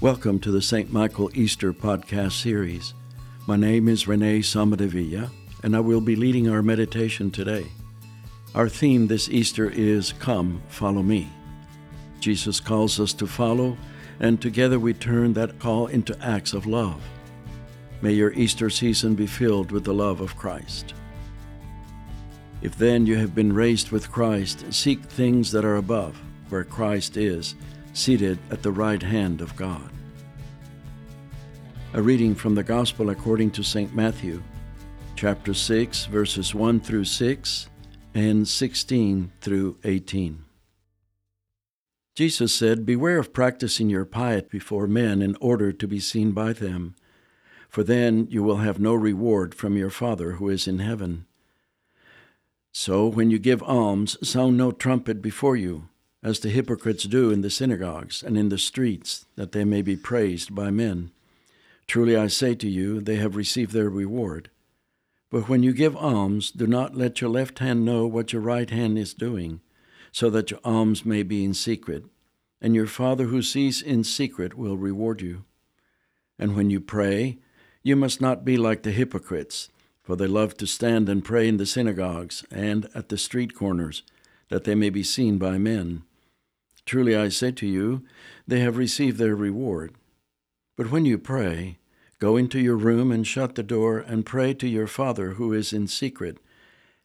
Welcome to the St. Michael Easter podcast series. My name is Rene Samadevilla, and I will be leading our meditation today. Our theme this Easter is Come, Follow Me. Jesus calls us to follow, and together we turn that call into acts of love. May your Easter season be filled with the love of Christ. If then you have been raised with Christ, seek things that are above, where Christ is seated at the right hand of God. A reading from the Gospel according to St. Matthew, chapter 6, verses 1 through 6 and 16 through 18. Jesus said, Beware of practicing your piety before men in order to be seen by them, for then you will have no reward from your Father who is in heaven. So when you give alms, sound no trumpet before you as the hypocrites do in the synagogues and in the streets, that they may be praised by men. Truly I say to you, they have received their reward. But when you give alms, do not let your left hand know what your right hand is doing, so that your alms may be in secret, and your Father who sees in secret will reward you. And when you pray, you must not be like the hypocrites, for they love to stand and pray in the synagogues and at the street corners, that they may be seen by men. Truly I say to you, they have received their reward. But when you pray, go into your room and shut the door and pray to your Father who is in secret,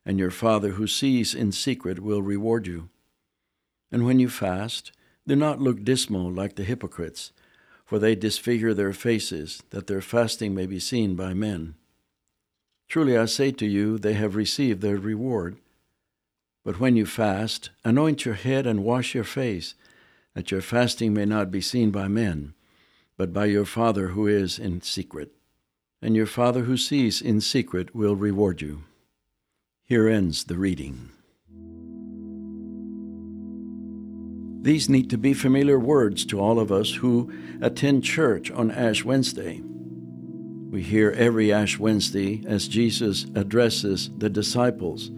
and your Father who sees in secret will reward you. And when you fast, do not look dismal like the hypocrites, for they disfigure their faces, that their fasting may be seen by men. Truly I say to you, they have received their reward. But when you fast, anoint your head and wash your face, that your fasting may not be seen by men, but by your Father who is in secret. And your Father who sees in secret will reward you. Here ends the reading. These need to be familiar words to all of us who attend church on Ash Wednesday. We hear every Ash Wednesday as Jesus addresses the disciples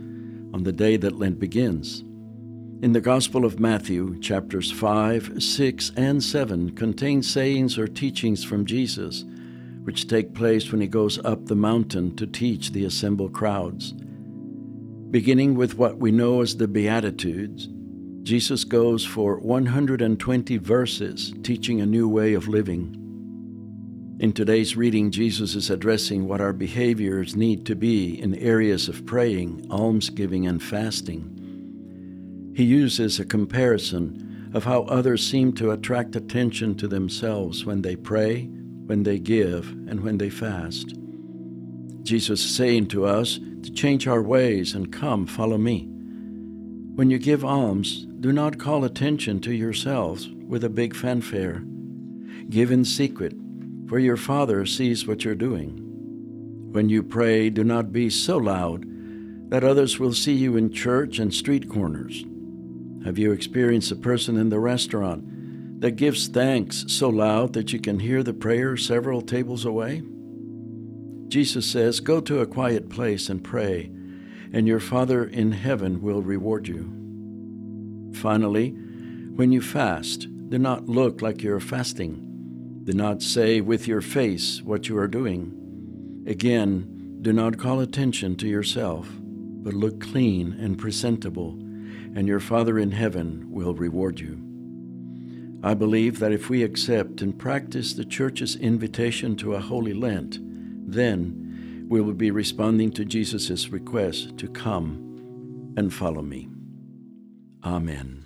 on the day that Lent begins. In the Gospel of Matthew, chapters 5, 6, and 7 contain sayings or teachings from Jesus, which take place when he goes up the mountain to teach the assembled crowds. Beginning with what we know as the Beatitudes, Jesus goes for 120 verses teaching a new way of living. In today's reading, Jesus is addressing what our behaviors need to be in areas of praying, almsgiving, and fasting. He uses a comparison of how others seem to attract attention to themselves when they pray, when they give, and when they fast. Jesus is saying to us to change our ways and come, follow me. When you give alms, do not call attention to yourselves with a big fanfare. Give in secret for your Father sees what you're doing. When you pray, do not be so loud that others will see you in church and street corners. Have you experienced a person in the restaurant that gives thanks so loud that you can hear the prayer several tables away? Jesus says, Go to a quiet place and pray, and your Father in heaven will reward you. Finally, when you fast, do not look like you're fasting do not say with your face what you are doing. Again, do not call attention to yourself, but look clean and presentable, and your Father in heaven will reward you. I believe that if we accept and practice the Church's invitation to a Holy Lent, then we will be responding to Jesus' request to come and follow me. Amen.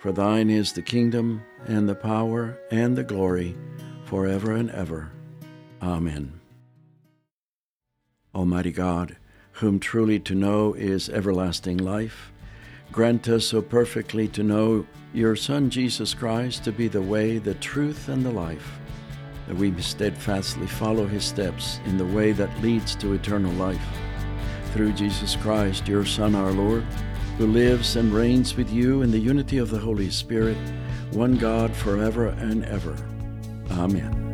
For thine is the kingdom, and the power, and the glory, forever and ever. Amen. Almighty God, whom truly to know is everlasting life, grant us so perfectly to know your Son Jesus Christ to be the way, the truth, and the life. that we steadfastly follow his steps in the way that leads to eternal life. Through Jesus Christ, your Son, our Lord, who lives and reigns with you in the unity of the Holy Spirit, one God forever and ever. Amen.